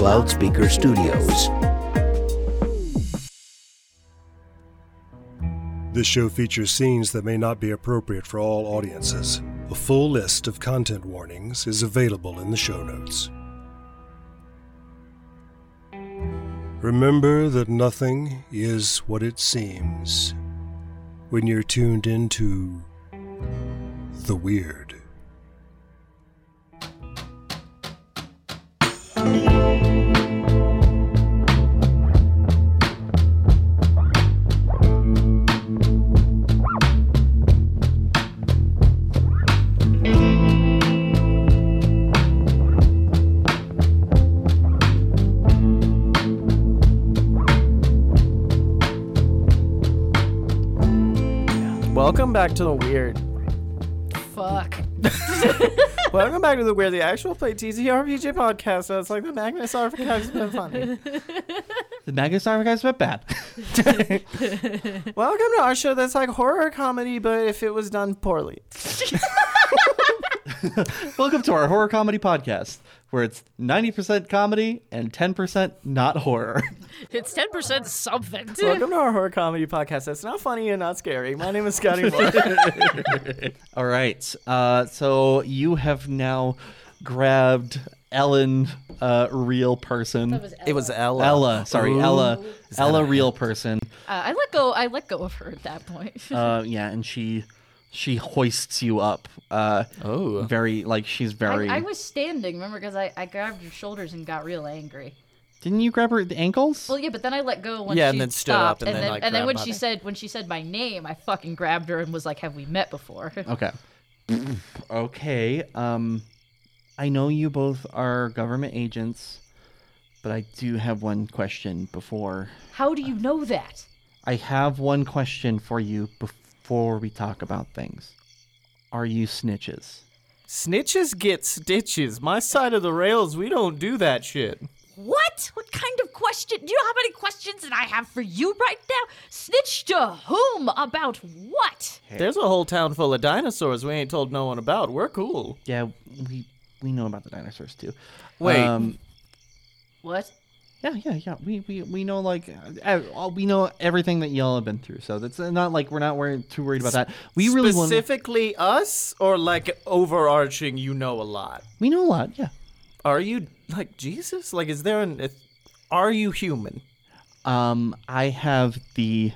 Loudspeaker Studios. This show features scenes that may not be appropriate for all audiences. A full list of content warnings is available in the show notes. Remember that nothing is what it seems when you're tuned into the weird. Welcome back to the weird. Fuck. Welcome back to the weird, the actual play TTRPG podcast. So it's like the Magnus Archive has been funny. The Magnus Archives went bad. Welcome to our show that's like horror comedy, but if it was done poorly. Welcome to our horror comedy podcast, where it's 90% comedy and 10% not horror. It's 10% something. Welcome to our horror comedy podcast that's not funny and not scary. My name is Scotty Moore. All right. Uh, so you have now grabbed Ellen, uh, real person. it was Ella. Ella, sorry, Ooh. Ella. Ella, real person. Uh, I let go. I let go of her at that point. Uh, yeah, and she she hoists you up. Uh, Oh. very like she's very. I, I was standing, remember, because I, I grabbed your shoulders and got real angry. Didn't you grab her the ankles? Well, yeah, but then I let go when Yeah, she and then stood up stopped, and then, then like, and then when she body. said when she said my name, I fucking grabbed her and was like, "Have we met before?" Okay. okay. Um, I know you both are government agents, but I do have one question before. How do you know that? I have one question for you before we talk about things. Are you snitches? Snitches get stitches. My side of the rails, we don't do that shit. What? What kind of question? Do you know how many questions that I have for you right now? Snitch to whom? About what? There's a whole town full of dinosaurs we ain't told no one about. We're cool. Yeah, we we know about the dinosaurs too. Wait. Um, What? Yeah, yeah, yeah. We we, we know like uh, uh, we know everything that y'all have been through. So that's not like we're not worried, too worried about that. We really. Specifically us, or like overarching, you know a lot? We know a lot. Yeah. Are you like Jesus? Like, is there an. Are you human? Um, I have the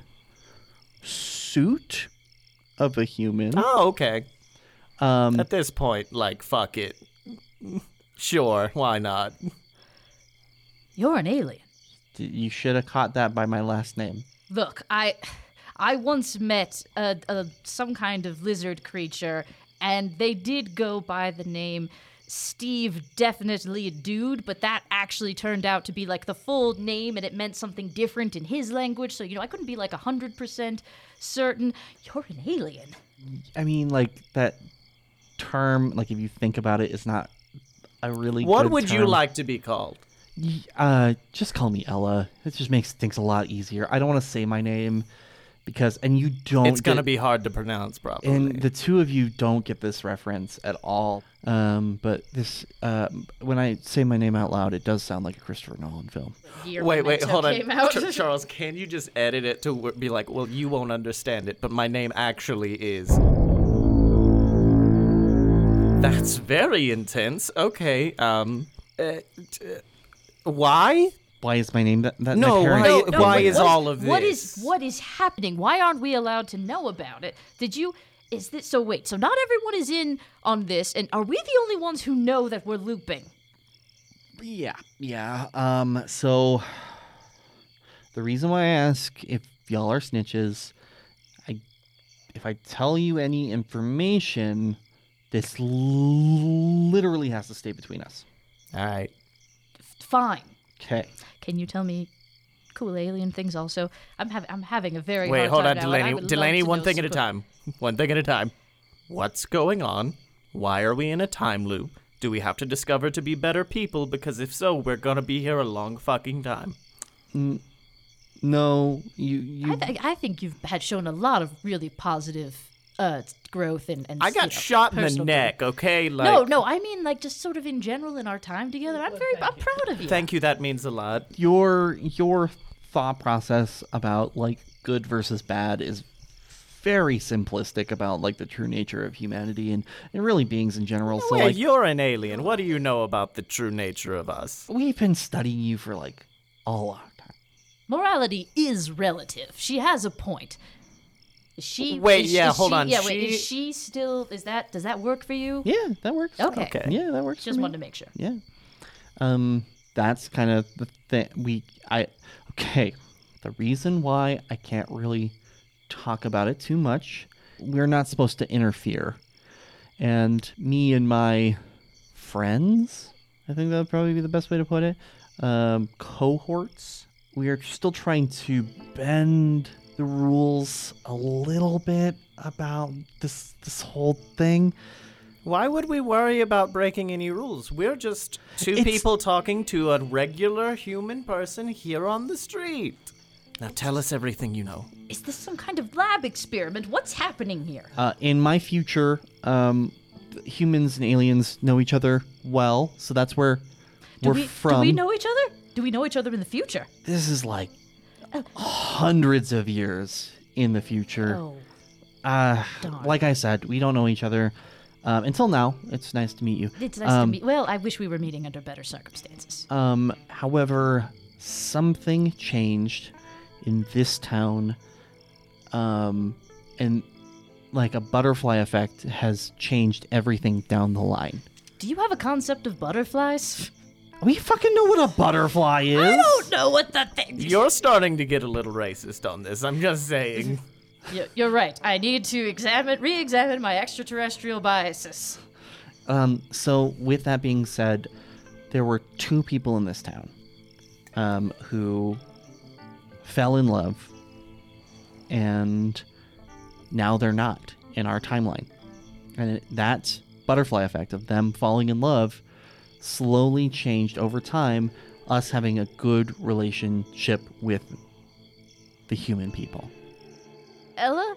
suit of a human. Oh, okay. Um, At this point, like, fuck it. Sure, why not? You're an alien. you should have caught that by my last name. Look, I I once met a, a some kind of lizard creature, and they did go by the name Steve Definitely a Dude, but that actually turned out to be like the full name, and it meant something different in his language. So you know, I couldn't be like hundred percent certain. You're an alien. I mean, like that term. Like if you think about it, is not a really. What good would you like to be called? Y- Uh, just call me Ella. It just makes things a lot easier. I don't want to say my name because, and you don't. It's gonna get- be hard to pronounce properly. And the two of you don't get this reference at all. Um, but this, uh, when I say my name out loud, it does sound like a Christopher Nolan film. Wait, wait, hold on. Ch- Charles, can you just edit it to be like, well, you won't understand it, but my name actually is. That's very intense. Okay, um. Uh, t- why? Why is my name that? that No, my why- No, why wait, is what all of What is this? what is happening? Why aren't we allowed to know about it? Did you? Is this so? Wait, so not everyone is in on this, and are we the only ones who know that we're looping? Yeah, yeah. Um, so the reason why I ask if y'all are snitches, I if I tell you any information, this l- literally has to stay between us. All right. Fine. Okay. Can you tell me cool alien things also? I'm having I'm having a very Wait, hard hold time on, now, and Delaney. Delaney, one know thing at a time. One thing at a time. What's going on? Why are we in a time loop? Do we have to discover to be better people? Because if so, we're gonna be here a long fucking time. No, you you I, th- I think you've had shown a lot of really positive uh, growth and, and I you got know, shot in the personal neck, okay? Like, no, no, I mean like just sort of in general in our time together. I'm very, I'm proud of you. Thank you, that means a lot. Your your thought process about like good versus bad is very simplistic about like the true nature of humanity and, and really beings in general. so Wait, like you're an alien. What do you know about the true nature of us? we've been studying you for like a long time. Morality is relative. She has a point. Is she? Wait, is- yeah, is hold she- on, Yeah, wait. she- Is she still? Is that? Does that work for you? Yeah, that works. Okay. Okay. Yeah, that works. Just for me. wanted to make sure. Yeah. Um, that's kind of the thing. We, I, okay. The reason why I can't really talk about it too much, we're not supposed to interfere. And me and my friends, I think that would probably be the best way to put it, um, cohorts, we are still trying to bend the rules a little bit about this this whole thing. Why would we worry about breaking any rules? We're just two It's- people talking to a regular human person here on the street. Now tell us everything you know. Is this some kind of lab experiment? What's happening here? Uh, in my future, um, humans and aliens know each other well, so that's where Do we're we from. do we know each other? Do we know each other in the future? This is like hundreds of years in the future. Oh, Uh, darn. like I said, we don't know each other um, until now. It's nice to meet you. it's nice um, to meet. Well, I wish we were meeting under better circumstances. Um, however, something changed in this town. Um, and like a butterfly effect has changed everything down the line. Do you have a concept of butterflies? We fucking know what a butterfly is. I don't know what the thing. You're starting to get a little racist on this. I'm just saying. You're, you're right. I need to examine, re-examine my extraterrestrial biases. Um, so with that being said, there were two people in this town um, who fell in love, and now they're not in our timeline. And it, that butterfly effect of them falling in love slowly changed over time, us having a good relationship with the human people. Ella,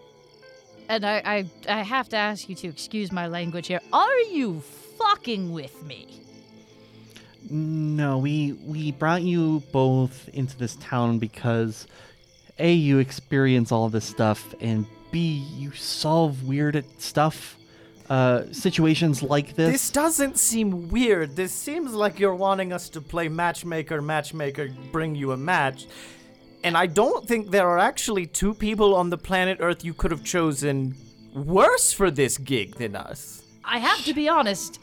and I, I, I have to ask you to excuse my language here. Are you fucking with me? No, we we brought you both into this town because a you experience all this stuff, and b you solve weird stuff, uh, situations like this. This doesn't seem weird. This seems like you're wanting us to play matchmaker, matchmaker, bring you a match. And I don't think there are actually two people on the planet Earth you could have chosen worse for this gig than us. I have to be honest.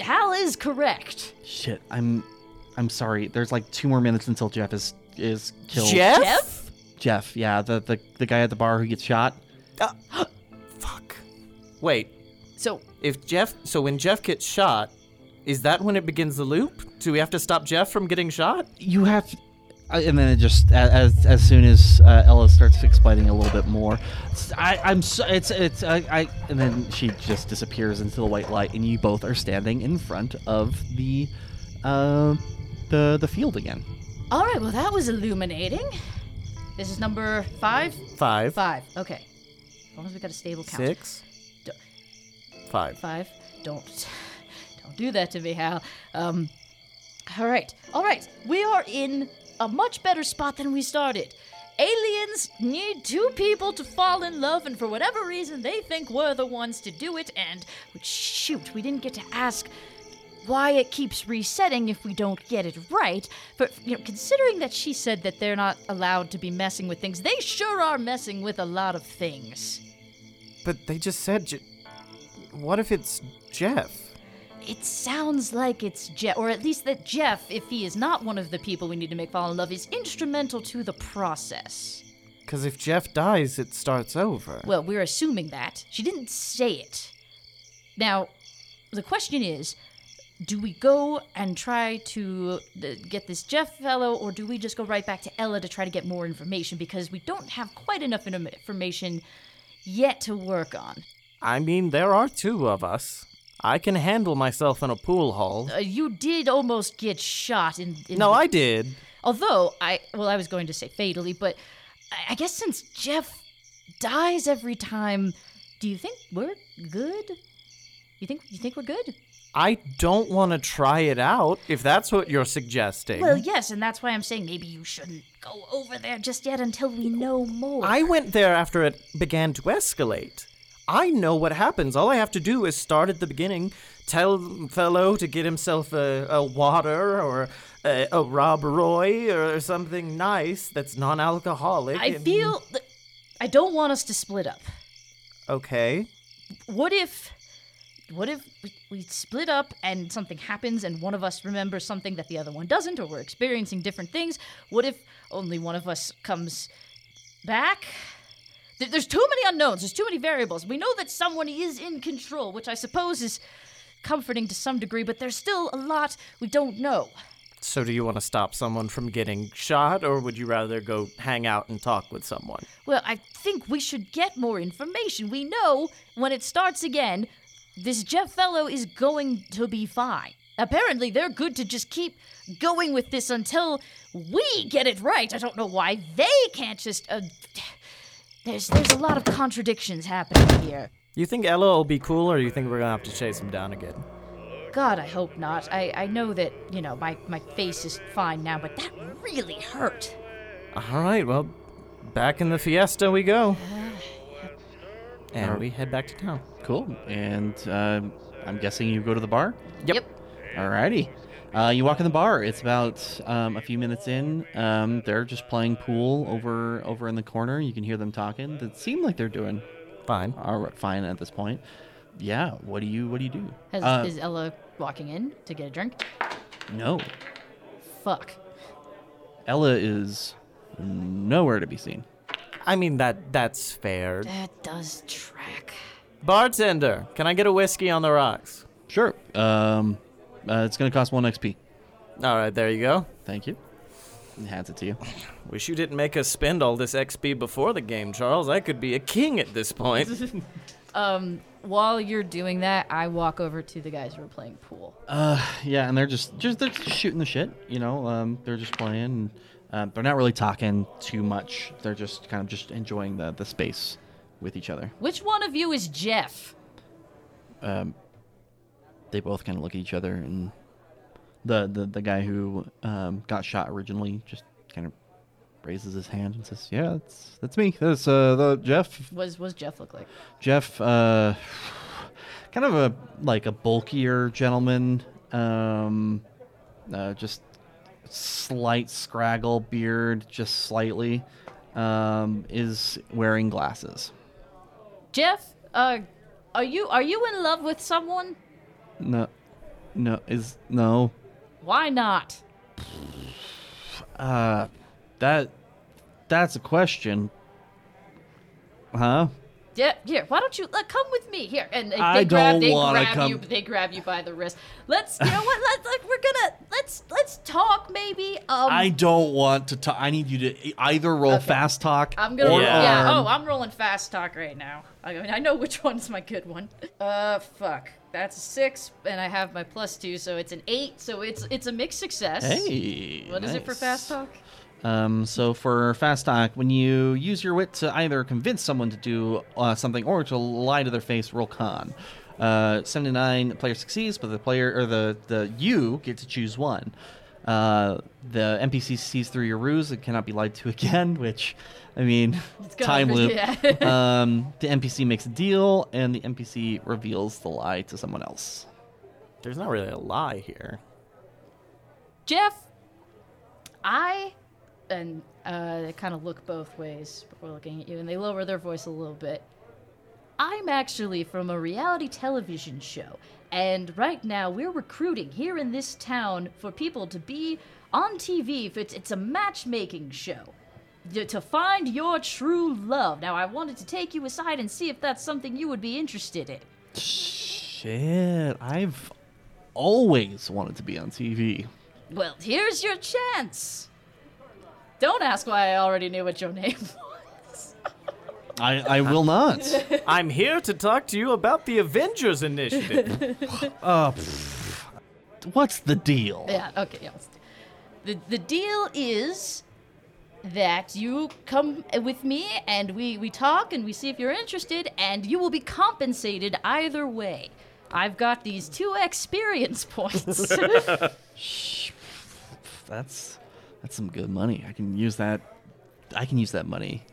Hal is correct. Shit, I'm I'm sorry. There's like two more minutes until Jeff is is killed. Jeff? Jeff? Jeff, yeah, the the the guy at the bar who gets shot. Fuck. Wait, So, if Jeff. So when Jeff gets shot, is that when it begins the loop? Do we have to stop Jeff from getting shot? You have, and then it just as as soon as uh, Ella starts explaining a little bit more, it's- I I'm so, it's it's I, I and then she just disappears into the white light, and you both are standing in front of the uh the the field again. all right. Well, that was illuminating. This is number five. Five, Five. Okay. As long as we got a stable count. six, D- five. Five. Don't, don't do that to me, Hal. Um. All right. All right. We are in a much better spot than we started. Aliens need two people to fall in love, and for whatever reason, they think we're the ones to do it. And shoot, we didn't get to ask why it keeps resetting if we don't get it right. But you know, considering that she said that they're not allowed to be messing with things, they sure are messing with a lot of things. But they just said. What if it's Jeff? It sounds like it's Jeff, or at least that Jeff, if he is not one of the people we need to make fall in love, is instrumental to the process. Because if Jeff dies, it starts over. Well, we're assuming that. She didn't say it. Now, the question is do we go and try to uh, get this Jeff fellow, or do we just go right back to Ella to try to get more information? Because we don't have quite enough information yet to work on. I mean, there are two of us. I can handle myself in a pool hall. Uh, you did almost get shot in. in No, the- I did. Although I, well, I was going to say fatally, but I- I guess since Jeff dies every time, Do you think we're good? You think you think we're good? I don't want to try it out if that's what you're suggesting. Well, yes, and that's why I'm saying maybe you shouldn't go over there just yet until we know more. I went there after it began to escalate. I know what happens. All I have to do is start at the beginning, tell fellow to get himself a, a water or a, a Rob Roy or something nice that's non-alcoholic. I and- feel that I don't want us to split up. okay. What if what if we, we split up and something happens and one of us remembers something that the other one doesn't or we're experiencing different things? What if only one of us comes back? Th- There's too many unknowns. There's too many variables. We know that someone is in control, which I suppose is comforting to some degree, but there's still a lot we don't know. So do you want to stop someone from getting shot, or would you rather go hang out and talk with someone? Well, I think we should get more information. We know when it starts again, this Jeff fellow is going to be fine. Apparently, they're good to just keep going with this until we get it right. I don't know why they can't just. Uh, there's there's a lot of contradictions happening here. You think Ella will be cool, or you think we're gonna have to chase him down again? God, I hope not. I, I know that, you know, my, my face is fine now, but that really hurt. All right, well, back in the fiesta we go. And Alright. we head back to town. Cool. And uh, I'm guessing you go to the bar. Yep. Alrighty. Uh, you walk in the bar. It's about um, a few minutes in. Um, they're just playing pool over over in the corner. You can hear them talking. It seem like they're doing Fine. all right, fine at this point. Yeah. What do you What do you do? Has, Uh, is Ella walking in to get a drink? no. Fuck. Ella is nowhere to be seen. I mean that that's fair. That does track. Bartender, can I get a whiskey on the rocks? Sure. Um, uh, it's gonna cost one XP. All right, there you go. Thank you. He hands it to you. Wish you didn't make us spend all this XP before the game, Charles. I could be a king at this point. Um, while you're doing that, I walk over to the guys who are playing pool. Uh, yeah, and they're just just they're just shooting the shit. You know, um, they're just playing. And, uh, they're not really talking too much. They're just kind of just enjoying the the space with each other. Which one of you is Jeff? Um, they both kind of look at each other, and the the the guy who um, got shot originally just kind of raises his hand and says, "Yeah, that's that's me. That's uh the Jeff Was was Jeff look like? Jeff, uh, kind of a like a bulkier gentleman, um, uh, just slight scraggle beard, just slightly, um, is wearing glasses. Jeff, uh, are you are you in love with someone? No, no, is no. Why not? Uh, that that's a question. Huh? Yeah, here. Why don't you like, come with me here? And they, they I grab, don't they grab come- you. They grab you by the wrist. Let's, you know what? Let's like we're gonna let's let's talk maybe. Um, I don't want to talk. I need you to either roll Okay. fast talk I'm gonna. or yeah. Oh, I'm rolling fast talk right now. I mean, I know which one's my good one. Uh, fuck. That's a six, and I have my plus two, so it's an eight. So it's it's a mixed success. Hey, What is it for fast talk? Um, so for fast talk, when you use your wit to either convince someone to do uh, something or to lie to their face, roll con. Uh, 79 player succeeds, but the player or the the you get to choose one. Uh, the NPC sees through your ruse and cannot be lied to again, which, I mean, It's kind time loop. yeah. um, the NPC makes a deal, and the NPC reveals the lie to someone else. There's not really a lie here. Jeff, I and uh, they kind of look both ways before looking at you, and they lower their voice a little bit. I'm actually from a reality television show, and right now we're recruiting here in this town for people to be on TV. If it's it's a matchmaking show. To to find your true love. Now, I wanted to take you aside and see if that's something you would be interested in. Shit, I've always wanted to be on TV. Well, here's your chance. Don't ask why I already knew what your name was. I, I will not. I'm here to talk to you about the Avengers Initiative. Uh, pff, what's the deal? Yeah, okay, yeah. The, the deal is that you come with me and we, we talk and we see if you're interested, and you will be compensated either way. I've got these two experience points. That's that's some good money. I can use that. I can use that money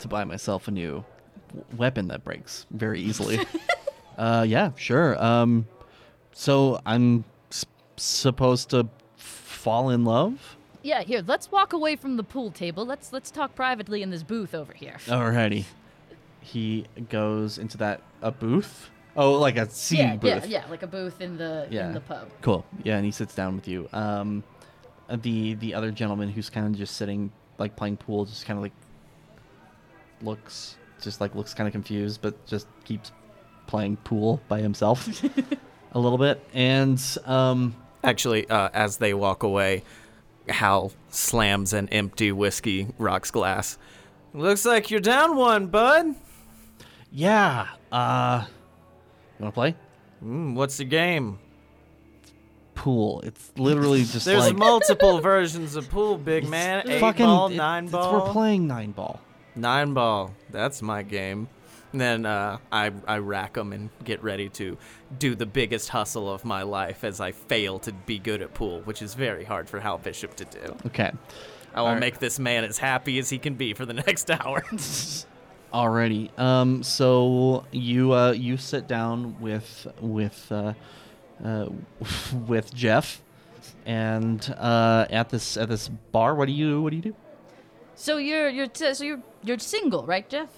to buy myself a new weapon that breaks very easily. uh, yeah, sure. Um, so I'm s- supposed to fall in love. yeah, here, let's walk away from the pool table. Let's let's talk privately in this booth over here. Alrighty. He goes into that a booth. Oh, like a seat yeah, booth. yeah, yeah, like a booth in the Yeah. in the pub. Cool. Yeah, and he sits down with you. Um, the the other gentleman who's kind of just sitting, like playing pool, just kind of like looks, just like looks kind of confused, but just keeps playing pool by himself a little bit. And um, Actually, uh, as they walk away, Hal slams an empty whiskey rocks glass. Looks like you're down one, bud. yeah, uh, you want to play Mm, what's the game? pool? It's literally just There's like multiple versions of pool, big man. Eight fucking. ball, it- nine it's- ball. We're playing nine ball. Nine ball. That's my game. And then uh, I I rack them and get ready to do the biggest hustle of my life as I fail to be good at pool, which is very hard for Hal Bishop to do. Okay. I will Alright. make this man as happy as he can be for the next hour. Alrighty. Um. So you uh you sit down with with uh, uh with Jeff, and uh at this at this bar. What do you what do you do? So you're you're t- so you're you're single, right, Jeff?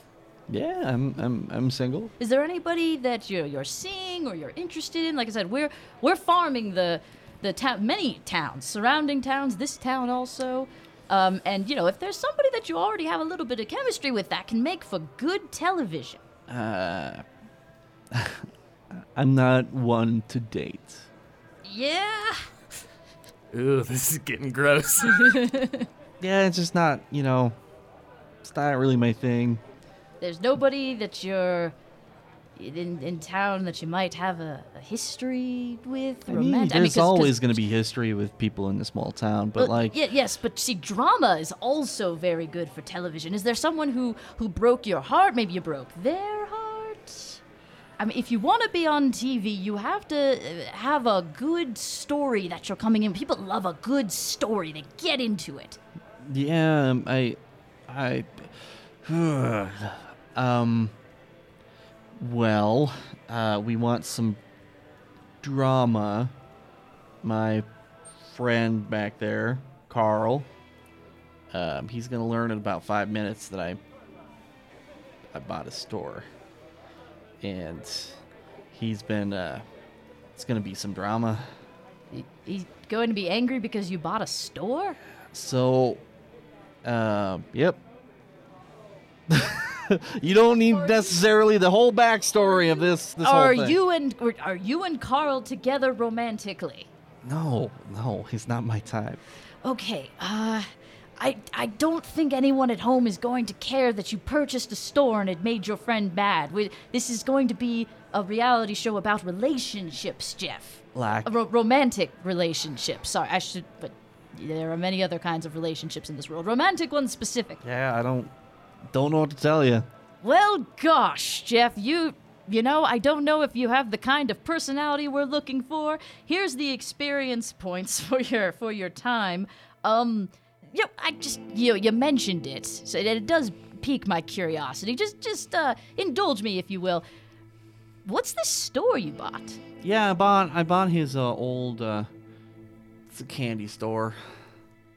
Yeah, I'm I'm I'm single. Is there anybody that you're you're seeing or you're interested in? Like I said, we're we're farming the the town, many towns, surrounding towns, this town also. Um, and you know, if there's somebody that you already have a little bit of chemistry with, that can make for good television. Uh, I'm not one to date. Yeah. Ooh, this is getting gross. Yeah, it's just not you know, it's not really my thing. There's nobody that you're in, in town that you might have a, a history with. I mean, romantic. there's always going to be history with people in a small town, but Well, like yeah, yes, but see, drama is also very good for television. Is there someone who who broke your heart? Maybe you broke their heart. I mean, if you want to be on TV, you have to uh, have a good story that you're coming in. People love a good story. They get into it. Yeah, I, I, um, well, uh, we want some drama. My friend back there, Carl, um, he's gonna learn in about five minutes that I, I bought a store, and he's been, uh, it's gonna be some drama. He's going to be angry because you bought a store. So, uh, yep. you don't need necessarily the whole backstory of this. This Are whole thing. you and are you and Carl together romantically? No, no, he's not my type. Okay, uh, I I don't think anyone at home is going to care that you purchased a store and it made your friend mad. We, this is going to be a reality show about relationships, Jeff. Like, A ro- romantic relationships. Sorry, I should, but there are many other kinds of relationships in this world. Romantic ones specific. yeah, I don't, don't know what to tell you. Well, gosh, Jeff, you. You know, I don't know if you have the kind of personality we're looking for. Here's the experience points for your for your time. Um, you know, I just you you mentioned it, so it, it does pique my curiosity. Just just uh, indulge me, if you will. What's this store you bought? Yeah, I bought, I bought his uh, old, uh, a candy store.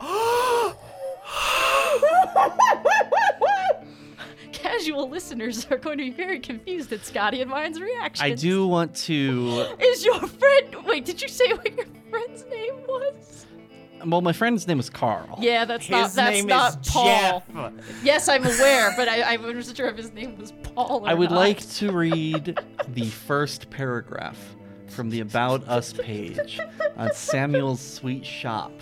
Casual listeners are going to be very confused at Scotty and mine's reaction. I do want to. Is your friend? Wait, did you say what your friend's name was? Well, my friend's name is Carl. Yeah, that's not His that's name not is Paul. Jeff. Yes, I'm aware, but I, I wasn't sure if his name was Paul. Or I would not. like to read the first paragraph from the About Us page on Samuel's Sweet Shop.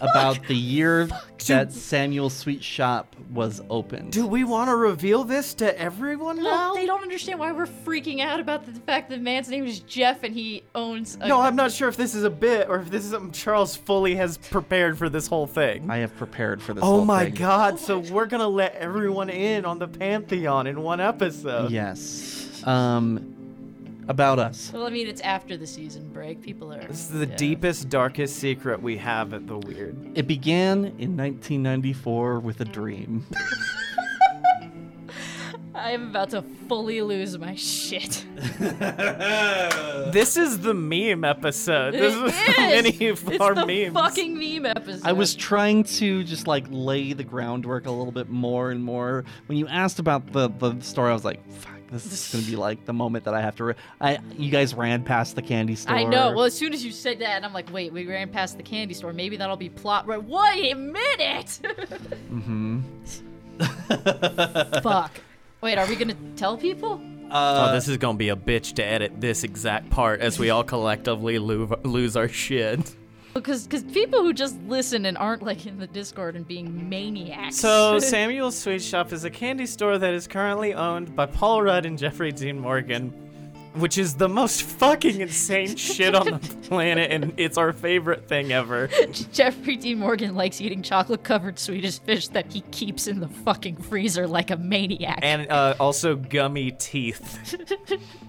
about the year that Samuel's Sweet Shop was opened. Do we want to reveal this to everyone now? Well, they don't understand why we're freaking out about the fact that the man's name is Jeff and he owns. A, No, I'm not sure if this is a bit or if this is something Charles fully has prepared for this whole thing. I have prepared for this. oh whole my thing. god, so we're gonna let everyone in on the Pantheon in one episode. Yes. Um, about us. Well, I mean, it's after the season break. People are. This is the yeah. deepest, darkest secret we have at the Weird. It began in 1994 with a dream. I am about to fully lose my shit. This is the meme episode. This It is is. many of it's our the memes. fucking meme episode. I was trying to just like lay the groundwork a little bit more and more. When you asked about the the story, I was like, "Fuck, this is gonna be like the moment that I have to." Re- I you guys ran past the candy store. I know. Well, as soon as you said that, and I'm like, wait, we ran past the candy store. Maybe that'll be plot. Right? Wait a minute. mm-hmm. Fuck. Wait, are we gonna tell people? Uh, oh, this is gonna be a bitch to edit this exact part as we all collectively lo- lose our shit. Because because people who just listen and aren't like in the Discord and being maniacs. So, Samuel's Sweet Shop is a candy store that is currently owned by Paul Rudd and Jeffrey Dean Morgan, which is the most fucking insane shit on the planet, and it's our favorite thing ever. Jeffrey D. Morgan likes eating chocolate covered Swedish fish that he keeps in the fucking freezer like a maniac. And uh, also gummy teeth.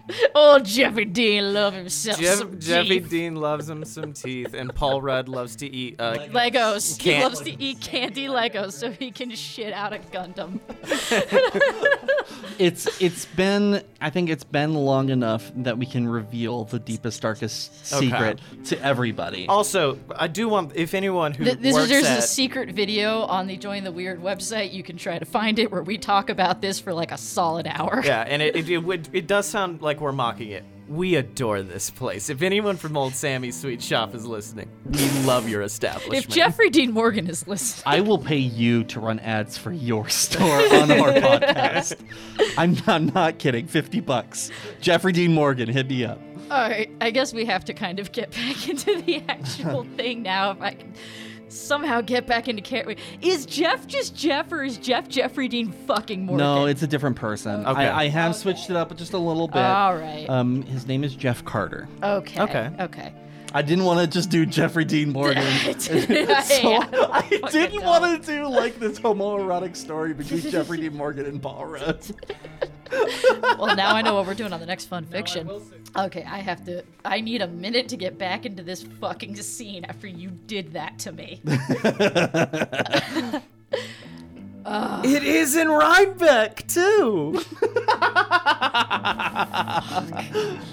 oh, Jeffrey Dean love himself Jeff- some Jeffrey teeth. Dean loves him some teeth, and Paul Rudd loves to eat uh, Legos. He Can't- loves to eat candy Legos so he can shit out a Gundam. it's it's been I think it's been long enough that we can reveal the deepest darkest Okay. secret to everybody. Also, I do want if anyone who Th- This works is there's at, a secret video on the Join the Weird website. You can try to find it where we talk about this for like a solid hour. yeah, and it it, it would it does sound like we're mocking it. We adore this place. If anyone from Old Sammy's Sweet Shop is listening, we love your establishment. If Jeffrey Dean Morgan is listening, I will pay you to run ads for your store on our podcast. I'm, I'm not kidding. 50 bucks. Jeffrey Dean Morgan, hit me up. all right, I guess we have to kind of get back into the actual thing now. If I can somehow get back into character, is Jeff just Jeff or is Jeff Jeffrey Dean fucking Morgan? No, it's a different person. Okay. I, I have switched it up just a little bit. all right. Um, his name is Jeff Carter. okay. okay. Okay. I didn't want to just do Jeffrey Dean Morgan. so Yeah, I didn't want to do like this homoerotic story between Jeffrey Dean Morgan and Paul Rudd. Well, now I know what we're doing on the next fun fiction. Okay, I have to. I need a minute to get back into this fucking scene after you did that to me. it is in Rhinebeck too.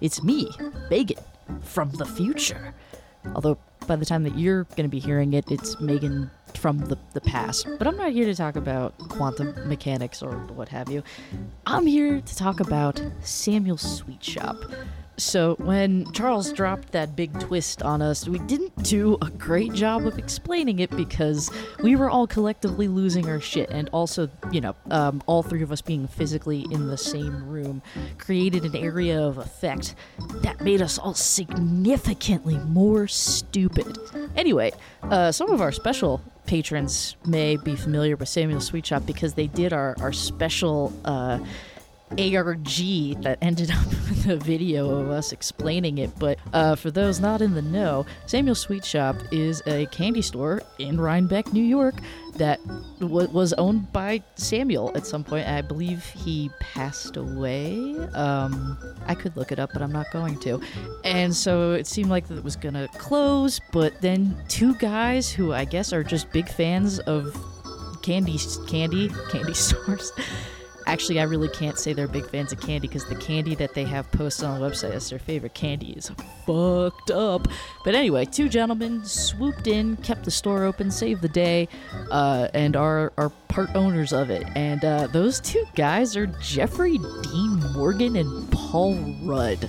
It's me, Megan, from the future. Although, by the time that you're going to be hearing it, it's Megan from the, the past. But I'm not here to talk about quantum mechanics or what have you. I'm here to talk about Samuel Sweetshop. So, when Charles dropped that big twist on us, we didn't do a great job of explaining it because we were all collectively losing our shit. And also, you know, um, all three of us being physically in the same room created an area of effect that made us all significantly more stupid. Anyway, uh, some of our special patrons may be familiar with Samuel Sweetshop because they did our, our special. Uh, ARG that ended up with a video of us explaining it. But uh, for those not in the know, Samuel Sweet Shop is a candy store in Rhinebeck, New York, that w- was owned by Samuel at some point. I believe he passed away. Um, I could look it up, but I'm not going to. And so it seemed like it was gonna close, but then two guys who I guess are just big fans of candy, candy, candy stores actually, I really can't say they're big fans of candy because the candy that they have posted on the website as their favorite candy is fucked up. But anyway, two gentlemen swooped in, kept the store open, saved the day, uh, and are, are part owners of it. And uh, those two guys are Jeffrey Dean Morgan and Paul Rudd.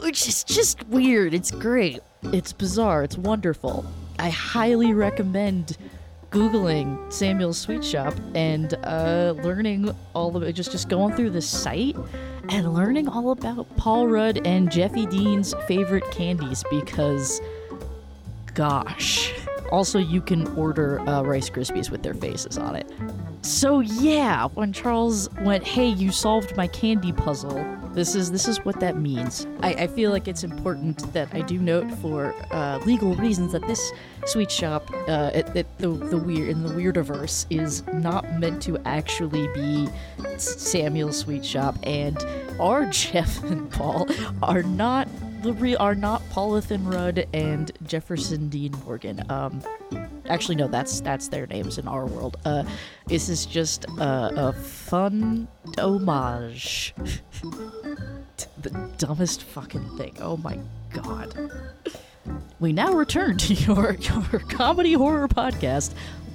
Which is just weird. It's great. It's bizarre. It's wonderful. I highly recommend googling Samuel's Sweet Shop and uh, learning all of it. Just just going through the site and learning all about Paul Rudd and Jeffy Dean's favorite candies because, gosh. Also, you can order uh, Rice Krispies with their faces on it. So yeah, when Charles went, "Hey, you solved my candy puzzle," this is this is what that means. I, I feel like it's important that I do note for uh, legal reasons that this sweet shop, uh, at, at the the weird in the weirdiverse, is not meant to actually be Samuel's sweet shop, and our Jeff and Paul are not re- are not Paulithan Rudd and Jefferson Dean Morgan. Um, actually, no, that's that's their names in our world. Uh, this is just uh, a fun homage. the dumbest fucking thing. Oh my god. We now return to your your comedy horror podcast,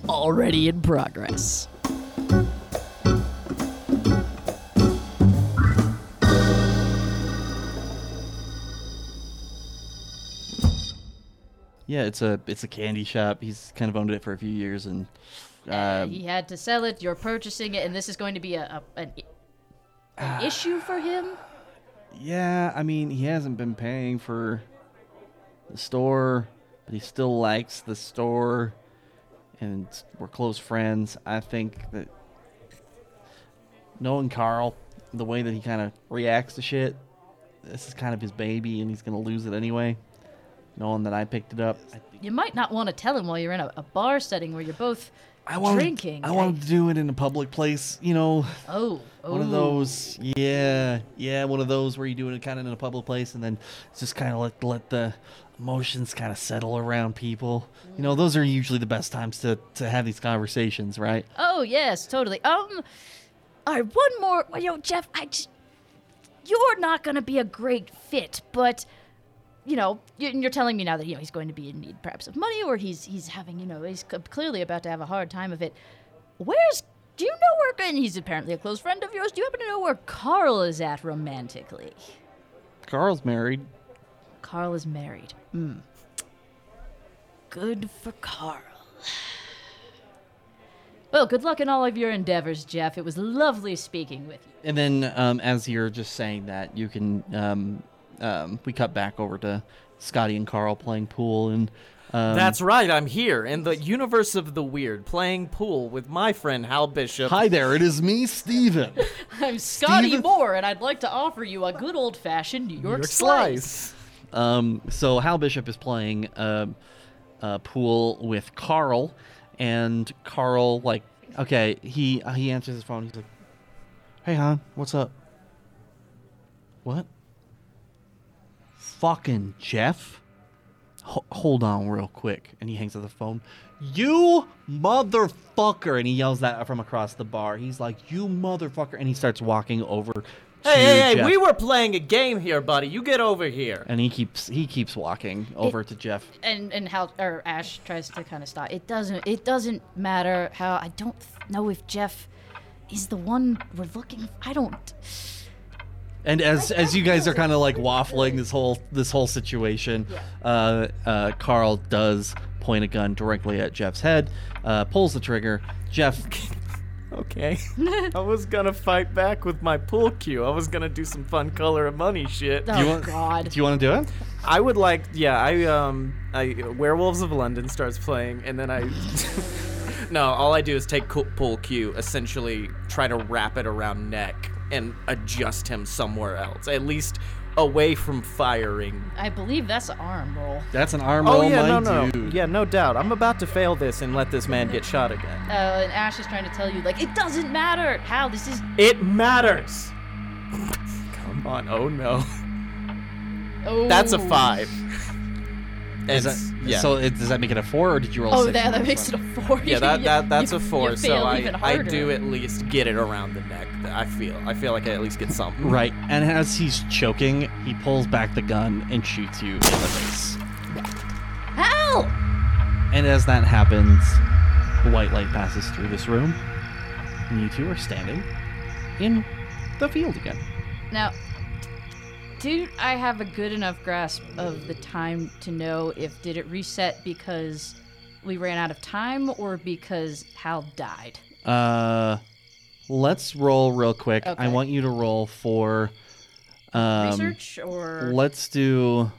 already in progress. Yeah, it's a it's a candy shop. He's kind of owned it for a few years, and uh, he had to sell it. You're purchasing it, and this is going to be a, a an, an issue for him. yeah, I mean he hasn't been paying for the store, but he still likes the store, and we're close friends. I think that knowing Carl, the way that he kind of reacts to shit, this is kind of his baby, and he's gonna lose it anyway. Knowing that I picked it up, You might not want to tell him while you're in a, a bar setting where you're both I wanted, drinking. I wanted to do it in a public place, you know, Oh, oh. one of those. Yeah, yeah, one of those where you do it kind of in a public place, and then just kind of let let the emotions kind of settle around people. You know, those are usually the best times to to have these conversations, right? Oh yes, totally. Um, all right, one more. well, You Jeff, I just you're not gonna be a great fit, but you know, you- you're telling me now that you know he's going to be in need perhaps of money, or he's he's having you know he's clearly about to have a hard time of it. Where's do you know where? And he's apparently a close friend of yours. Do you happen to know where Carl is at romantically? Carl's married. Carl is married. Hmm. Good for Carl. Well, good luck in all of your endeavors, Jeff. It was lovely speaking with you. And then, um, as you're just saying that, you can um, um, we cut back over to Scotty and Carl playing pool, and um, That's right, I'm here in the universe of the weird, playing pool with my friend Hal Bishop. hi there, it is me, Steven. I'm Scotty Steven? Moore, and I'd like to offer you a good old fashioned New York, New York slice. slice. Um, so Hal Bishop is playing um uh, pool with Carl, and Carl like okay, he he answers his phone. He's like, "Hey, hon, what's up? What? Fucking Jeff." Ho- hold on real quick and he hangs up the phone you motherfucker and he yells that from across the bar he's like you motherfucker and he starts walking over to Hey, hey, hey, we were playing a game here, buddy. You get over here. and he keeps he keeps walking over to Jeff. And and Hal or Ash tries to kind of stop. It doesn't it doesn't matter how I don't know if Jeff is the one we're looking. I don't. And as as you guys are kind of like waffling this whole this whole situation, uh, uh, Carl does point a gun directly at Jeff's head, uh, pulls the trigger. Jeff, Okay. I was gonna fight back with my pool cue. I was gonna do some fun color and money shit. Oh you want, God. do you want to do it? I would like, yeah, I um, I Werewolves of London starts playing, and then I. no, all I do is take co- pool cue, essentially try to wrap it around neck and adjust him somewhere else, at least away from firing. I believe that's an arm roll. That's an arm Oh roll, yeah, my no, no, dude. yeah, no doubt. I'm about to fail this and let this man get shot again. Uh, and Ash is trying to tell you like it doesn't matter. Hal, this is It matters. Come on, oh no. oh. That's a five. Is It's- that, yeah. So it, does that make it a four, or did you roll? Oh, a Oh, six that, that makes one? it a four. yeah, that, that that's you- a four. So I I do at least get it around the neck. I feel I feel like I at least get something. Right, and as he's choking, he pulls back the gun and shoots you in the face. Hell! And as that happens, the white light passes through this room, and you two are standing in the field again. Now, do I have a good enough grasp of the time to know if did it reset because we ran out of time or because Hal died? Uh, let's roll real quick. Okay. I want you to roll for um, Research or Let's do,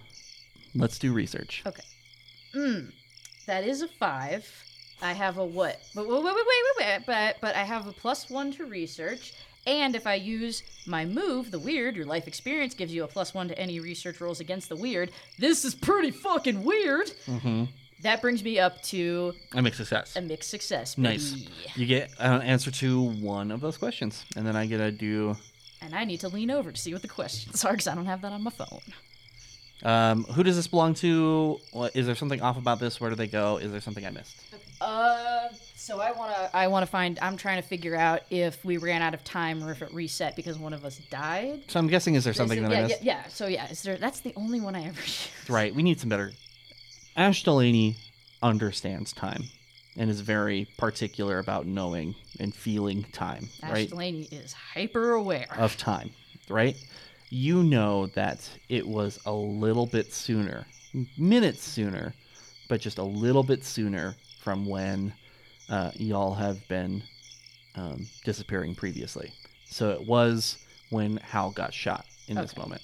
let's do research. okay? Mm, that is a five. I have a what? But wait, wait, wait, wait, wait, wait. But but I have a plus one to research, and if I use my move, the weird, your life experience gives you a plus one to any research rolls against the weird. This is pretty fucking weird. Mm-hmm. That brings me up to a mixed success. a mixed success. Nice. You get an answer to one of those questions, and then I get to do. And I need to lean over to see what the questions are because I don't have that on my phone. Um, who does this belong to? What, is there something off about this? Where do they go? Is there something I missed? Uh, so I wanna, I wanna find. I'm trying to figure out if we ran out of time or if it reset because one of us died. So I'm guessing is there something Is it- that yeah, I missed? yeah, yeah. So yeah, is there? That's the only one I ever. used. Right. We need some better. Ash Delaney understands time and is very particular about knowing and feeling time. Ash right. Delaney is hyper aware. of time, right? You know that it was a little bit sooner, minutes sooner, but just a little bit sooner from when uh, y'all have been um, disappearing previously. So it was when Hal got shot in this Okay. moment.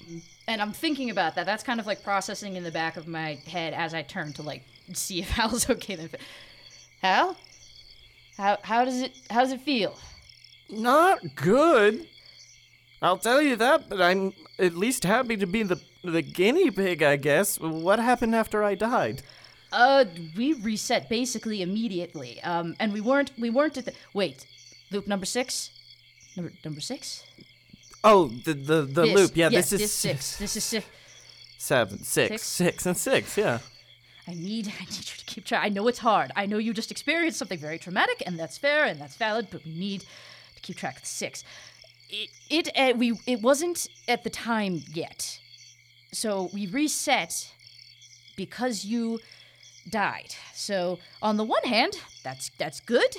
and I'm thinking about that. That's kind of like processing in the back of my head as I turn to like see if Hal's okay. Then, Hal, how how does it how does it feel? Not good. I'll tell you that, but I'm at least happy to be the the guinea pig, I guess. What happened after I died? Uh, we reset basically immediately. Um, and we weren't we weren't at the wait, loop number six, number number six. Oh, the the, the This- loop. Yeah, yes, this is this six. This is six. seven, six, Six? six, and six. Yeah. I need I need you to keep track. I know it's hard. I know you just experienced something very traumatic, and that's fair and that's valid. But we need to keep track of the six. It it uh, we it wasn't at the time yet, so we reset because you died. So on the one hand, that's that's good.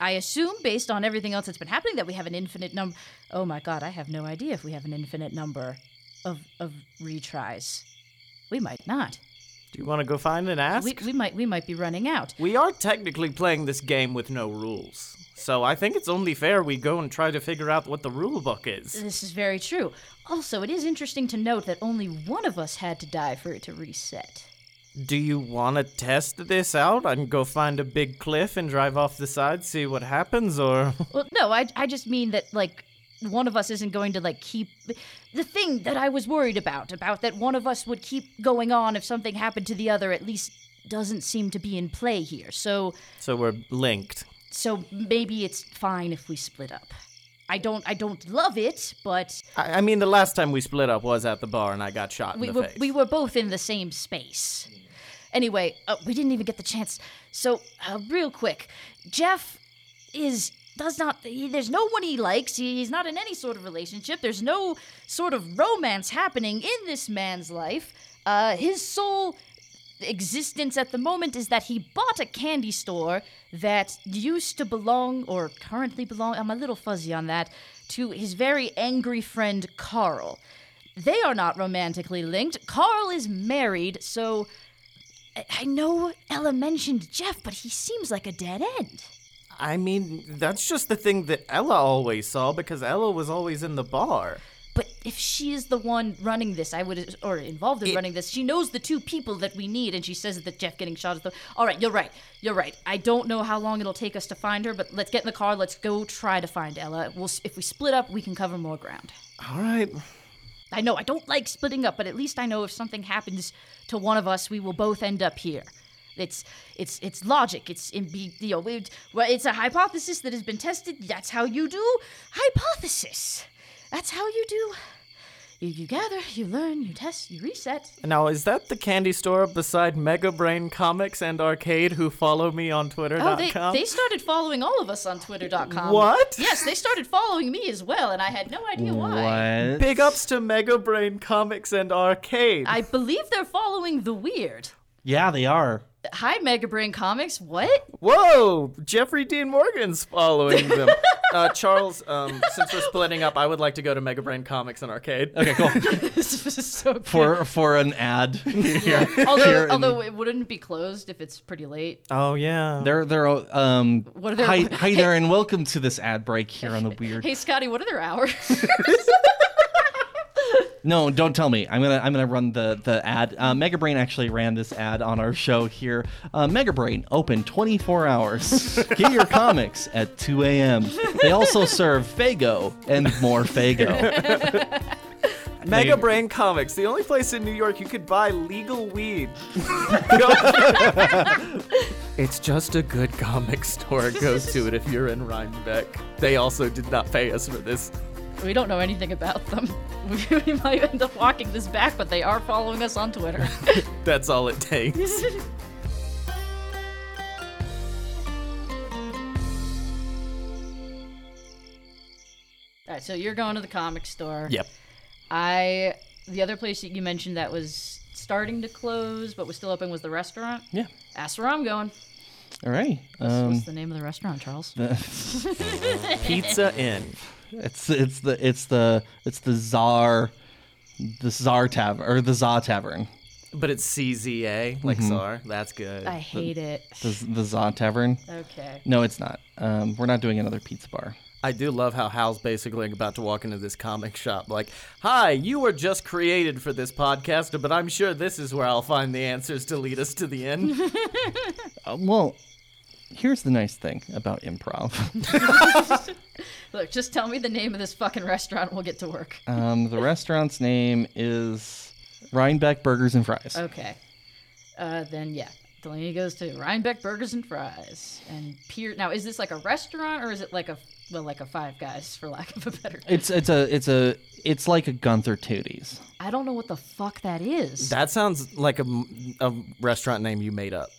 I assume, based on everything else that's been happening, that we have an infinite number. Oh my god, I have no idea if we have an infinite number of of retries. We might not. Do you want to go find and ask? We, we might we might be running out. We are technically playing this game with no rules. So I think it's only fair we go and try to figure out what the rule book is. This is very true. Also, it is interesting to note that only one of us had to die for it to reset. Do you want to test this out and go find a big cliff and drive off the side, see what happens, or Well, no, I I just mean that like one of us isn't going to like keep the thing that I was worried about about that one of us would keep going on if something happened to the other at least doesn't seem to be in play here. So so we're linked? so maybe it's fine if we split up. I don't I don't love it, but I, I mean, the last time we split up was at the bar and I got shot in we the were face. we were both in the same space. Anyway, uh, we didn't even get the chance. So, uh, real quick, Jeff is does not. He, there's no one he likes. He, he's not in any sort of relationship. There's no sort of romance happening in this man's life. Uh, his sole existence at the moment is that he bought a candy store that used to belong or currently belong. I'm a little fuzzy on that. To his very angry friend Carl. They are not romantically linked. Carl is married, so I- I know Ella mentioned Jeff, but he seems like a dead end. I mean, that's just the thing that Ella always saw because Ella was always in the bar. But if she is the one running this, I would, or involved in It- running this, she knows the two people that we need, and she says that Jeff getting shot is the. All right, you're right. You're right. I don't know how long it'll take us to find her, but let's get in the car. Let's go try to find Ella. We'll, if we split up, we can cover more ground. All right. I know I don't like splitting up, but at least I know if something happens to one of us, we will both end up here. It's it's it's logic. It's in be you know it, well, it's a hypothesis that has been tested. That's how you do hypothesis. That's how you do you, you gather, you learn, you test, you reset. Now, is that the candy store beside Mega Brain Comics and Arcade who follow me on Twitter.com? Oh, they, they started following all of us on Twitter.com. What? Yes, they started following me as well, and I had no idea why. What? Big ups to Mega Brain Comics and Arcade. I believe they're following the weird. Yeah, they are. Hi, Mega Brain Comics. What? Whoa! Jeffrey Dean Morgan's following them. uh, Charles, um, since we're splitting up, I would like to go to Mega Brain Comics and Arcade. Okay, cool. this is so cute. for for an ad here. although, here in- although it wouldn't be closed if it's pretty late. Oh yeah. They're they're um What are their- hi, hi there and welcome to this ad break here on the weird. Hey, Scotty, what are their hours? No, don't tell me. I'm gonna I'm gonna run the the ad. Uh, Mega Brain actually ran this ad on our show here. Uh, Mega Brain open 24 hours. Get your comics at 2 a.m. They also serve Fago and more Fago. Mega Brain Comics, the only place in New York you could buy legal weed. it's just a good comic store. Go to it if you're in Rhinebeck. They also did not pay us for this. We don't know anything about them. We, we might end up walking this back, but they are following us on Twitter. That's all it takes. All right, so you're going to the comic store. Yep. I the other place that you mentioned that was starting to close but was still open was the restaurant. Yeah. That's where I'm going. All right. What's, Um, what's the name of the restaurant, Charles? Pizza Inn. It's it's the it's the it's the Czar, the Czar Tavern or the Za Tavern. But it's CZA, like Czar. That's good. I hate it. The the Za Tavern. Okay. No, it's not. Um, we're not doing another pizza bar. I do love how Hal's basically about to walk into this comic shop like, Hi, you were just created for this podcast, but I'm sure this is where I'll find the answers to lead us to the end. Uh, well, here's the nice thing about improv. Look, just tell me the name of this fucking restaurant and we'll get to work. Um, the restaurant's name is Rhinebeck Burgers and Fries. Okay. Uh, then yeah. Delaney goes to Rhinebeck Burgers and Fries and Pier. Now, is this like a restaurant or is it like a well, like a Five Guys, for lack of a better? It's it's a it's a it's like a Gunther Toody's. I don't know what the fuck that is. that sounds like a, a restaurant name you made up.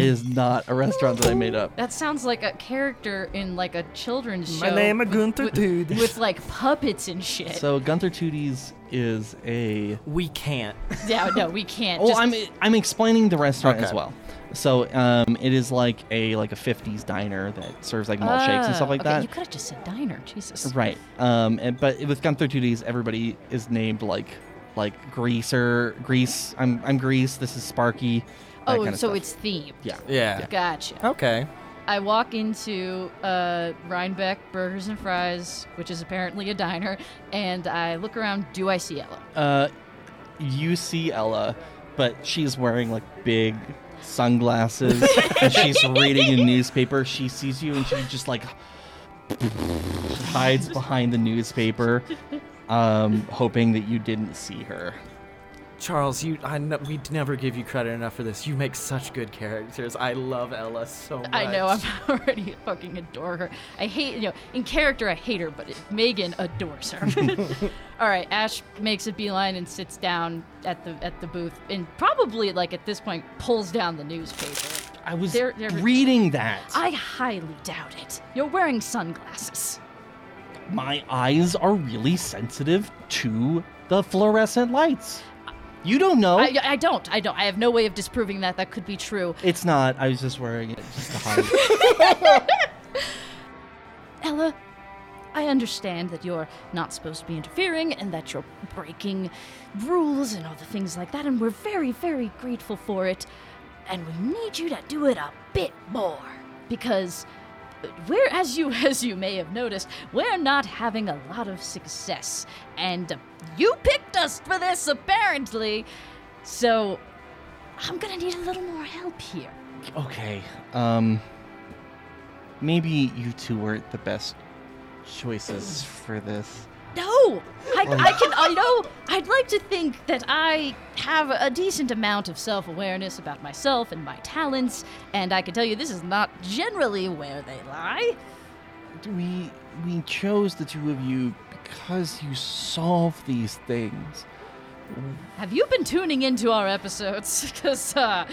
It is not a restaurant that I made up. That sounds like a character in like a children's show. My name is Gunther with, Tooties. with like puppets and shit. So Gunther Toody's is a We can't. yeah, no, we can't. Oh, just, I'm I'm explaining the restaurant as Okay. well. So um, it is like a like a 50s diner that serves like malt shakes and stuff Ah, like okay, that. You could have just said diner, Jesus. Right. Um, and, but with Gunther Toody's, everybody is named like like Greaser, Grease. I'm I'm Grease. This is Sparky. that Oh, kind of so stuff. it's themed. yeah. Yeah. Gotcha. Okay. I walk into uh, Rhinebeck Burgers and Fries, which is apparently a diner, and I look around. Do I see Ella? Uh, you see Ella, but she's wearing like big sunglasses and she's reading a newspaper. She sees you and she just like hides behind the newspaper, um, hoping that you didn't see her. Charles, you I kn- we'd never give you credit enough for this. You make such good characters. I love Ella so much. I know. I'm already fucking adore her. I hate you know in character I hate her, but Megan adores her. All right, Ash makes a beeline and sits down at the at the booth, and probably like at this point pulls down the newspaper. I was They're- they're- reading that. I highly doubt it. You're wearing sunglasses. My eyes are really sensitive to the fluorescent lights. You don't know. I, I don't. I don't. I have no way of disproving that. That could be true. it's not. I was just wearing it just to hide. Ella, I understand that you're not supposed to be interfering and that you're breaking rules and all the things like that, and we're very, very grateful for it. And we need you to do it a bit more because we're, as you as you may have noticed, we're not having a lot of success, and you picked us for this apparently. So I'm gonna need a little more help here. okay. Um. Maybe you two weren't the best choices for this. No, I, I can. I know. I'd like to think that I have a decent amount of self-awareness about myself and my talents, and I can tell you this is not generally where they lie. we we chose the two of you because you solve these things. Have you been tuning into our episodes? Because, uh,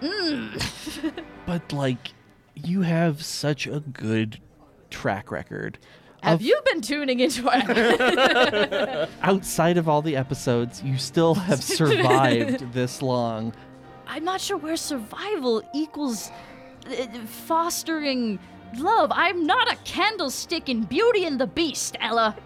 But like you have such a good track record. Have of- you been tuning into our. outside of all the episodes, you still have survived this long. I'm not sure where survival equals uh, fostering love. I'm not a candlestick in Beauty and the Beast, Ella.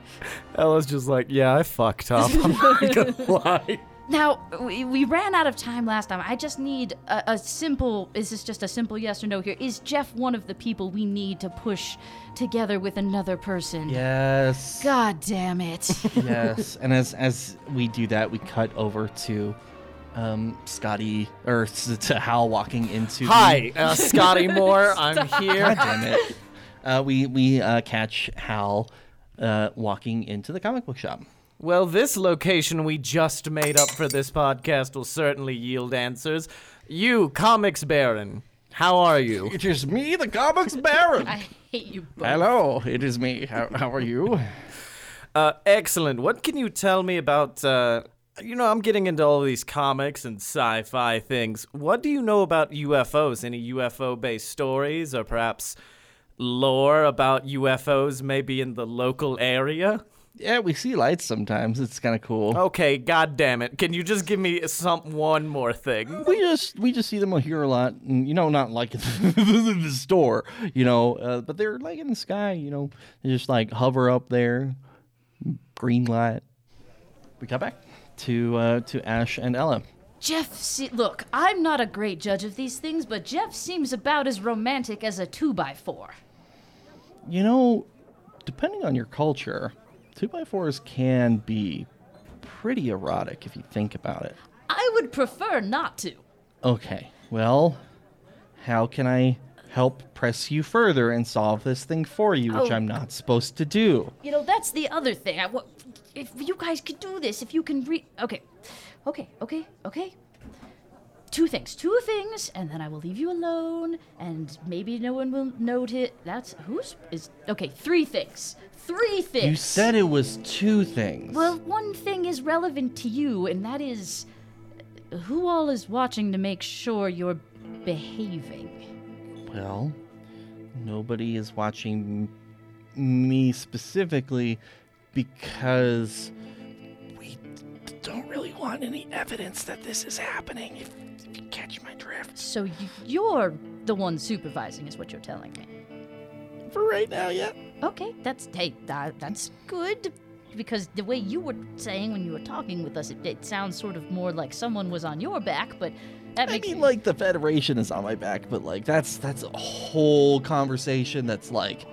Ella's just like, yeah, I fucked up. I'm not gonna lie. Now, we, we ran out of time last time. I just need a, a simple. Is this just a simple yes or no here? Is Jeff one of the people we need to push together with another person? Yes. God damn it. yes. And as as we do that, we cut over to um Scotty or to Hal walking into the- Hi, uh, Scotty Moore. I'm here. God damn it. Uh, we we uh, catch Hal uh, walking into the comic book shop. Well, this location we just made up for this podcast will certainly yield answers. You, Comics Baron, how are you? It is me, the comics baron. I hate you both. Hello, it is me. How, how are you? Uh, excellent. What can you tell me about, uh, you know, I'm getting into all these comics and sci fi things. What do you know about UFOs? Any UFO based stories or perhaps lore about UFOs maybe in the local area? Yeah, we see lights sometimes. It's kind of cool. Okay, god damn it. Can you just give me some one more thing? We just we just see them here a lot, and, you know, not like in the store, you know, uh, but they're like in the sky, you know, they just like hover up there, green light. We got back to uh, to Ash and Ella. Jeff, se- look, I'm not a great judge of these things, but Jeff seems about as romantic as a two by four. You know, depending on your culture, two by fours can be pretty erotic if you think about it. I would prefer not to. Okay, well, how can I help press you further and solve this thing for you, which Oh. I'm not supposed to do? You know, that's the other thing. I, if you guys could do this, if you can read. Okay, okay, okay, okay. Two things, two things, and then I will leave you alone, and maybe no one will note it. That's who's is okay. Three things, three things. You said it was two things. Well, one thing is relevant to you, and that is who all is watching to make sure you're behaving. Well, nobody is watching me specifically because don't really want any evidence that this is happening, if, if you catch my drift. So you, you're the one supervising, is what you're telling me. For right now, yeah. Okay, that's hey, that, that's good. Because the way you were saying when you were talking with us, it, it sounds sort of more like someone was on your back. But that I mean, like the Federation is on my back, but like that's that's a whole conversation that's like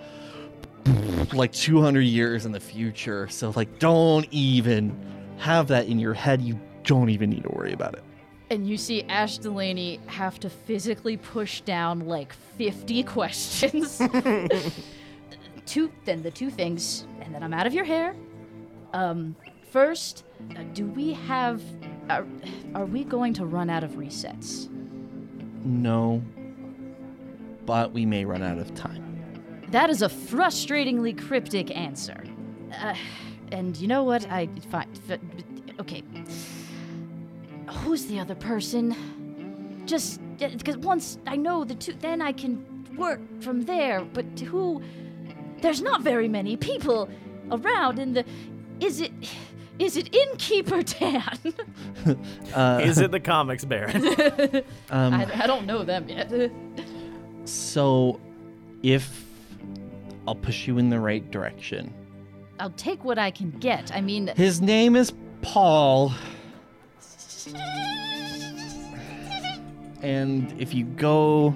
like 200 years in the future. So like, don't even have that in your head. You don't even need to worry about it. and you see Ash Delaney have to physically push down like 50 questions. two, then the two things, and then I'm out of your hair. Um, first, uh, do we have? Are, are we going to run out of resets? No, but we may run out of time. That is a frustratingly cryptic answer. Uh, and you know what? I fine. f- Okay. Who's the other person? Just because once I know the two, then I can work from there. But who? There's not very many people around. In the, is it? Is it Innkeeper Dan? Uh, Is it the Comics Baron? um, I, I don't know them yet. so, if I'll push you in the right direction, I'll take what I can get. I mean, his name is Paul. And if you go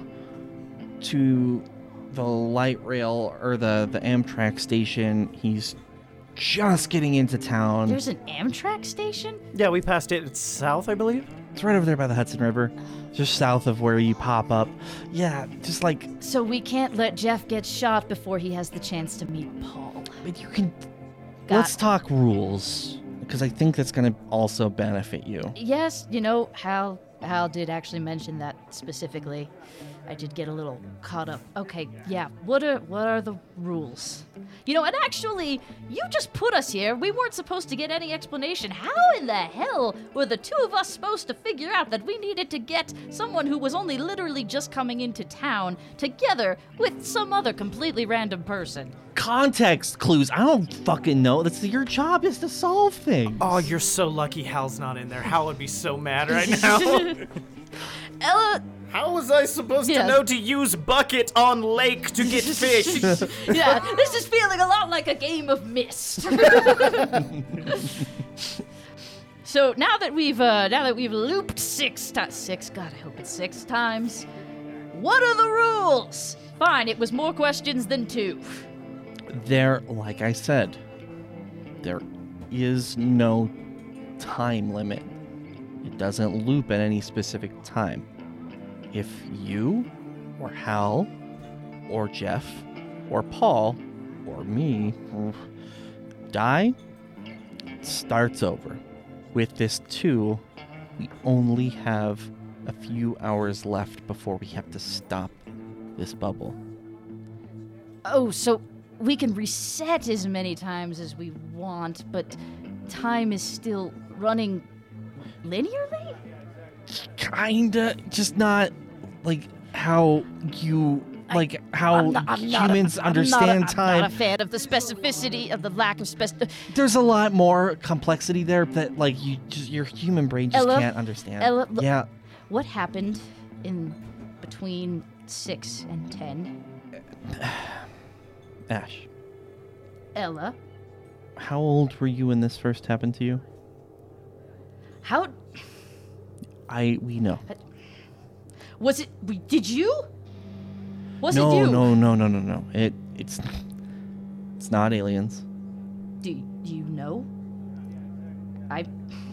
to the light rail or the, the Amtrak station, he's just getting into town. there's an Amtrak station. yeah, we passed it. It's south, I believe. It's right over there by the Hudson River, just south of where you pop up. Yeah, just like So we can't let Jeff get shot before he has the chance to meet Paul. but you can. Got let's it. talk rules because I think that's gonna also benefit you. Yes, you know, Hal, Hal did actually mention that specifically. I did get a little caught up. Okay, yeah. What are what are the rules? You know, and actually, you just put us here. We weren't supposed to get any explanation. How in the hell were the two of us supposed to figure out that we needed to get someone who was only literally just coming into town together with some other completely random person? Context clues. I don't fucking know. That's your job is to solve things. Oh, you're so lucky Hal's not in there. Hal would be so mad right now. Ella, How was I supposed Yeah. to know to use bucket on lake to get fish? yeah, this is feeling a lot like a game of Myst. so now that we've uh, now that we've looped six times, six. God, I hope it's six times. What are the rules? Fine, it was more questions than two. There, like I said, there is no time limit. It doesn't loop at any specific time. If you, or Hal, or Jeff, or Paul, or me die, it starts over. With this too, we only have a few hours left before we have to stop this bubble. Oh, so we can reset as many times as we want, but time is still running linearly? Kinda just not like how you like how I'm not- I'm not a- humans understand not a, I'm time not a fan of the specificity of the lack of spec. there's a lot more complexity there that like you just your human brain just Ella? can't understand Ella, look- yeah What happened in between six and ten? ash Ella, how old were you when this first happened to you how i we know was it? we- Did you? Was no it you? no no no no no it it's it's not aliens Do you know? I I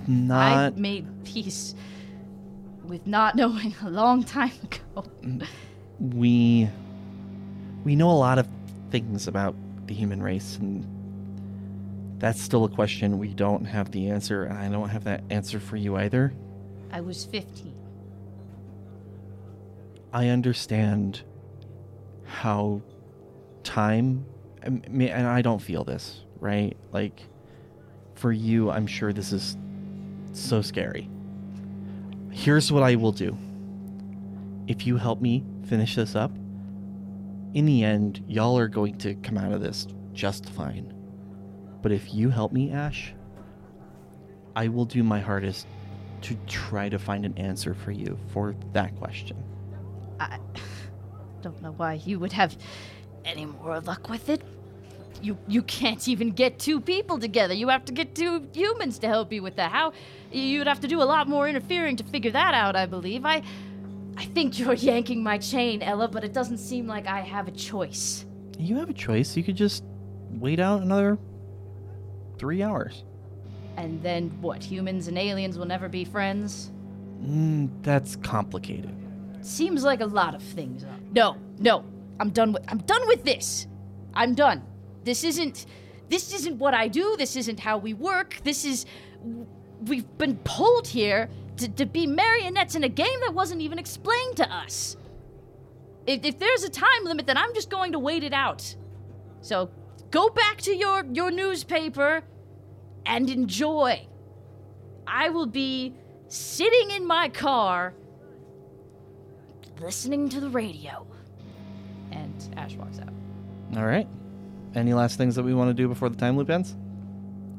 not made peace with not knowing a long time ago. Mm, we we know a lot of things about the human race and that's still a question we don't have the answer and i don't have that answer for you either I was 15. i understand how time and i don't feel this right like for you i'm sure this is so scary here's what i will do if you help me finish this up in the end, y'all are going to come out of this just fine. But if you help me, Ash, I will do my hardest to try to find an answer for you for that question. I don't know why you would have any more luck with it. You you can't even get two people together. You have to get two humans to help you with that. How you'd have to do a lot more interfering to figure that out, I believe. I I think you're yanking my chain, Ella, but it doesn't seem like I have a choice. You have a choice. You could just wait out another three hours. And then what? Humans and aliens will never be friends? Mm, that's complicated. Seems like a lot of things. No, no. I'm done with I'm done with this. I'm done. This isn't this isn't what I do. This isn't how we work. This is we've been pulled here to, to be marionettes in a game that wasn't even explained to us. If, if there's a time limit, then I'm just going to wait it out. So go back to your, your newspaper and enjoy. I will be sitting in my car listening to the radio. And Ash walks out. All right. Any last things that we want to do before the time loop ends?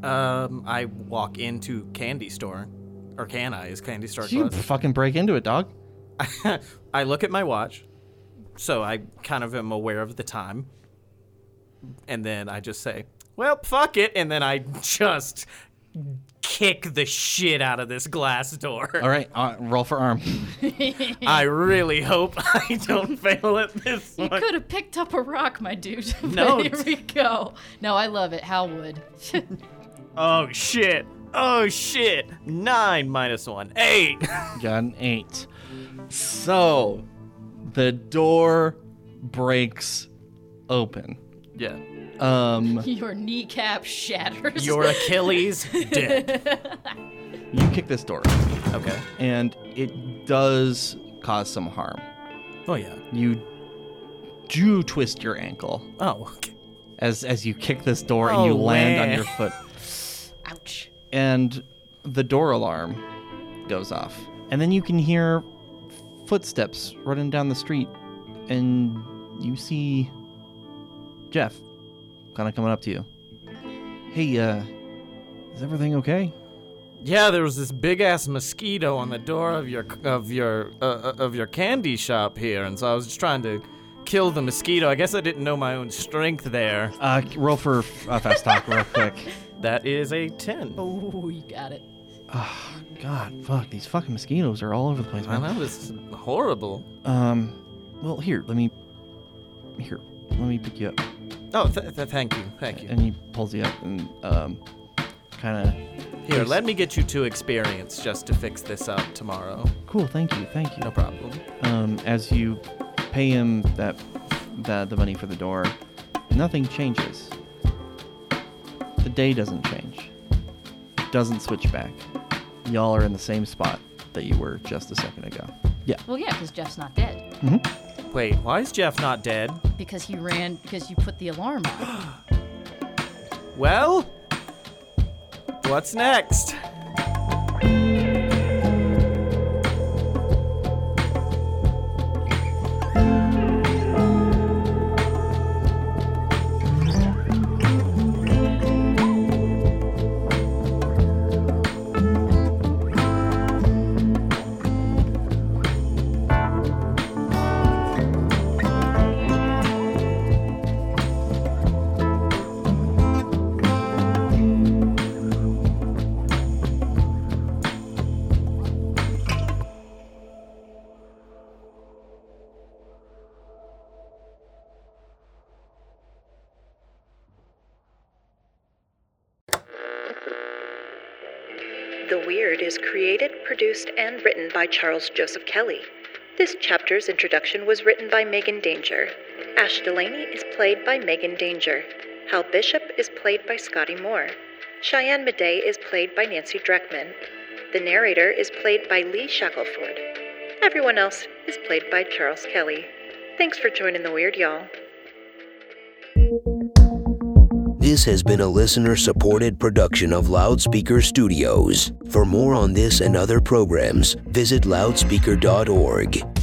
um, I walk into candy store, or can I? Is candy store You closed? fucking break into it, dog. I look at my watch, so I kind of am aware of the time, and then I just say, "Well, fuck it," and then I just kick the shit out of this glass door. All right. Uh, roll for arm. I really hope I don't fail at this You one. could have picked up a rock, my dude. No. here we go. No, I love it. Hal would. Oh shit! Oh shit! Nine minus one, eight. Got an eight. So, the door breaks open. yeah. Um, Your kneecap shatters. Your Achilles dead. you kick this door, Okay. and it does cause some harm. Oh yeah. You do twist your ankle Oh. Okay. as as you kick this door and you Oh, land on man. your foot. Ouch. and the door alarm goes off. And then you can hear footsteps running down the street, and you see Jeff kind of coming up to you. Hey, uh, is everything okay? Yeah, there was this big ass mosquito on the door of your of your uh, uh, of your candy shop here, and so I was just trying to kill the mosquito. I guess I didn't know my own strength there. Uh, roll for uh, fast talk real quick. That is a ten. Oh, you got it. Oh, God, fuck, these fucking mosquitoes are all over the place, I man. know this is horrible. Um, well, here, let me, here, let me pick you up. Oh, th- th- thank you, thank you. And he pulls you up and, um, kind of, Here, let me get you two experience just to fix this up tomorrow. cool, thank you, thank you. No problem. um, as you pay him that, that the money for the door, nothing changes. The day doesn't change. It doesn't switch back. Y'all are in the same spot that you were just a second ago. Yeah. Well, yeah, because Jeff's not dead. Wait, why is Jeff not dead? Because he ran, because you put the alarm. Well, what's next? And written by Charles Joseph Kelly. This chapter's introduction was written by Megan Danger. Ash Delaney is played by Megan Danger. Hal Bishop is played by Scotty Moore. Cheyenne Madej is played by Nancy Dreckman. The narrator is played by Lee Shackelford. Everyone else is played by Charles Kelly. Thanks for joining The Weird, y'all. This has been a listener supported production of Loudspeaker Studios. For more on this and other programs, visit loudspeaker.org.